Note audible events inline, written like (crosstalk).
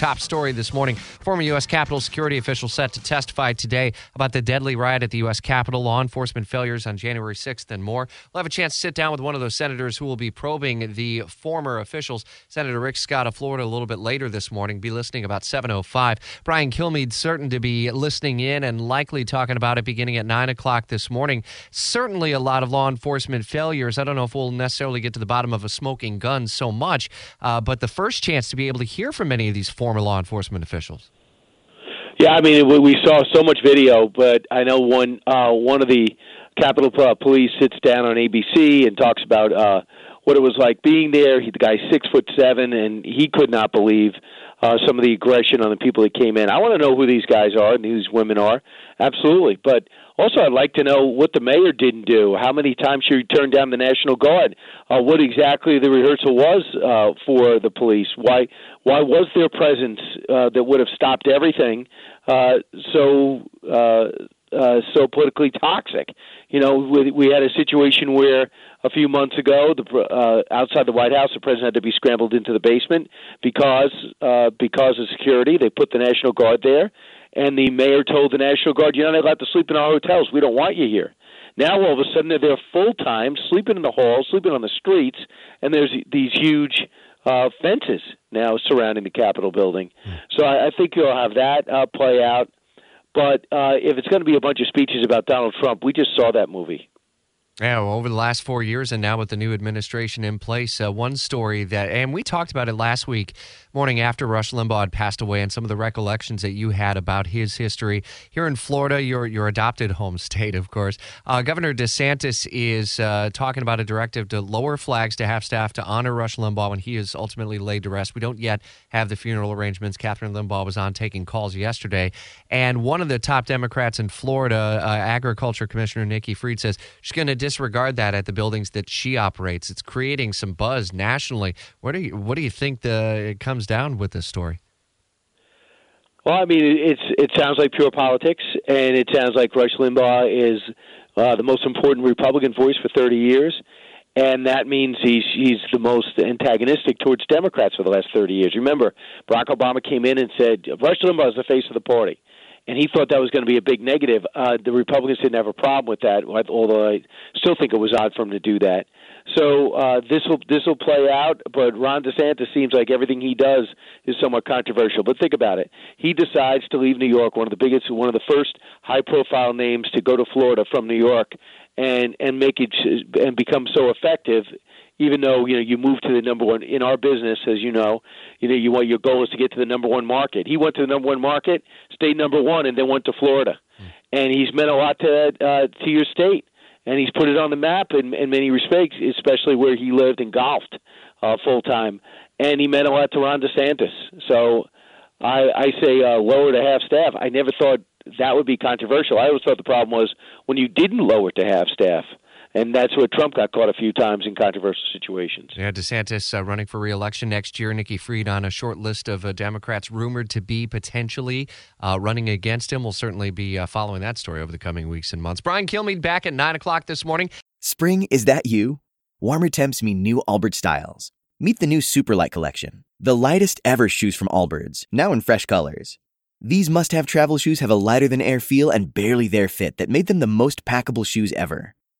Top story this morning. Former U.S. Capitol security official set to testify today about the deadly riot at the U.S. Capitol, law enforcement failures on January 6th, and more. We'll have a chance to sit down with one of those senators who will be probing the former officials. Senator Rick Scott of Florida a little bit later this morning. Be listening about 7.05. Brian Kilmeade certain to be listening in and likely talking about it beginning at 9 o'clock this morning. Certainly a lot of law enforcement failures. I don't know if we'll necessarily get to the bottom of a smoking gun so much, uh, but the first chance to be able to hear from many of these former former law enforcement officials. Yeah, I mean, we saw so much video, but I know one uh, one of the Capitol uh, Police sits down on ABC and talks about uh, what it was like being there. He, the guy's six foot seven, and he could not believe uh, some of the aggression on the people that came in. I want to know who these guys are and who these women are, absolutely. But also, I'd like to know what the mayor didn't do. How many times she turned down the National Guard? Uh, what exactly the rehearsal was uh, for the police? Why why was there presence uh, that would have stopped everything uh, so uh, uh, so politically toxic? You know, we, we had a situation where a few months ago, the, uh, outside the White House, the president had to be scrambled into the basement because uh, because of security. They put the National Guard there, and the mayor told the National Guard, "You're not allowed to sleep in our hotels. We don't want you here." Now all of a sudden they're there full time, sleeping in the halls, sleeping on the streets, and there's these huge uh, fences now surrounding the Capitol building. So I, I think you'll have that uh, play out. But uh, if it's going to be a bunch of speeches about Donald Trump, we just saw that movie. Yeah, well, over the last four years, and now with the new administration in place, uh, one story that, and we talked about it last week, morning after Rush Limbaugh had passed away, and some of the recollections that you had about his history here in Florida, your your adopted home (laughs) state, of course. Uh, Governor DeSantis is uh, talking about a directive to lower flags to half staff to honor Rush Limbaugh when he is ultimately laid to rest. We don't yet have the funeral arrangements. Kathryn Limbaugh was on taking calls yesterday, and one of the top Democrats in Florida, uh, Agriculture Commissioner Nikki Fried, says she's going to disregard that at the buildings that she operates. It's creating some buzz nationally. What do you what do you think the it comes down with this story? Well, I mean, it's it sounds like pure politics, and it sounds like Rush Limbaugh is uh, the most important Republican voice for 30 years, and that means he's he's the most antagonistic towards Democrats for the last 30 years. Remember, Barack Obama came in and said Rush Limbaugh is the face of the party and he thought that was going to be a big negative. Uh, the Republicans didn't have a problem with that, although I still think it was odd for him to do that. So uh, this will this will play out, but Ron DeSantis seems like everything he does is somewhat controversial. But think about it: he decides to leave New York, one of the biggest, one of the first high-profile names to go to Florida from New York, and and make it and become so effective even though you know you move to the number one in our business, as you know, you know you want your goal is to get to the number one market. He went to the number one market, stayed number one, and then went to Florida, mm. and he's meant a lot to uh, to your state, and he's put it on the map in, in many respects, especially where he lived and golfed uh, full time, and he meant a lot to Ron DeSantis. So I, I say uh, lower to half staff. I never thought that would be controversial. I always thought the problem was when you didn't lower to half staff and that's where Trump got caught a few times in controversial situations. Yeah, DeSantis uh, running for reelection next year. Nikki Fried on a short list of uh, Democrats rumored to be potentially uh, running against him. We'll certainly be uh, following that story over the coming weeks and months. Brian Kilmeade back at 9 o'clock this morning. Spring, is that you? Warmer temps mean new Allbirds styles. Meet the new Superlight collection, the lightest ever shoes from Allbirds, now in fresh colors. These must have travel shoes have a lighter than air feel and barely there fit that made them the most packable shoes ever.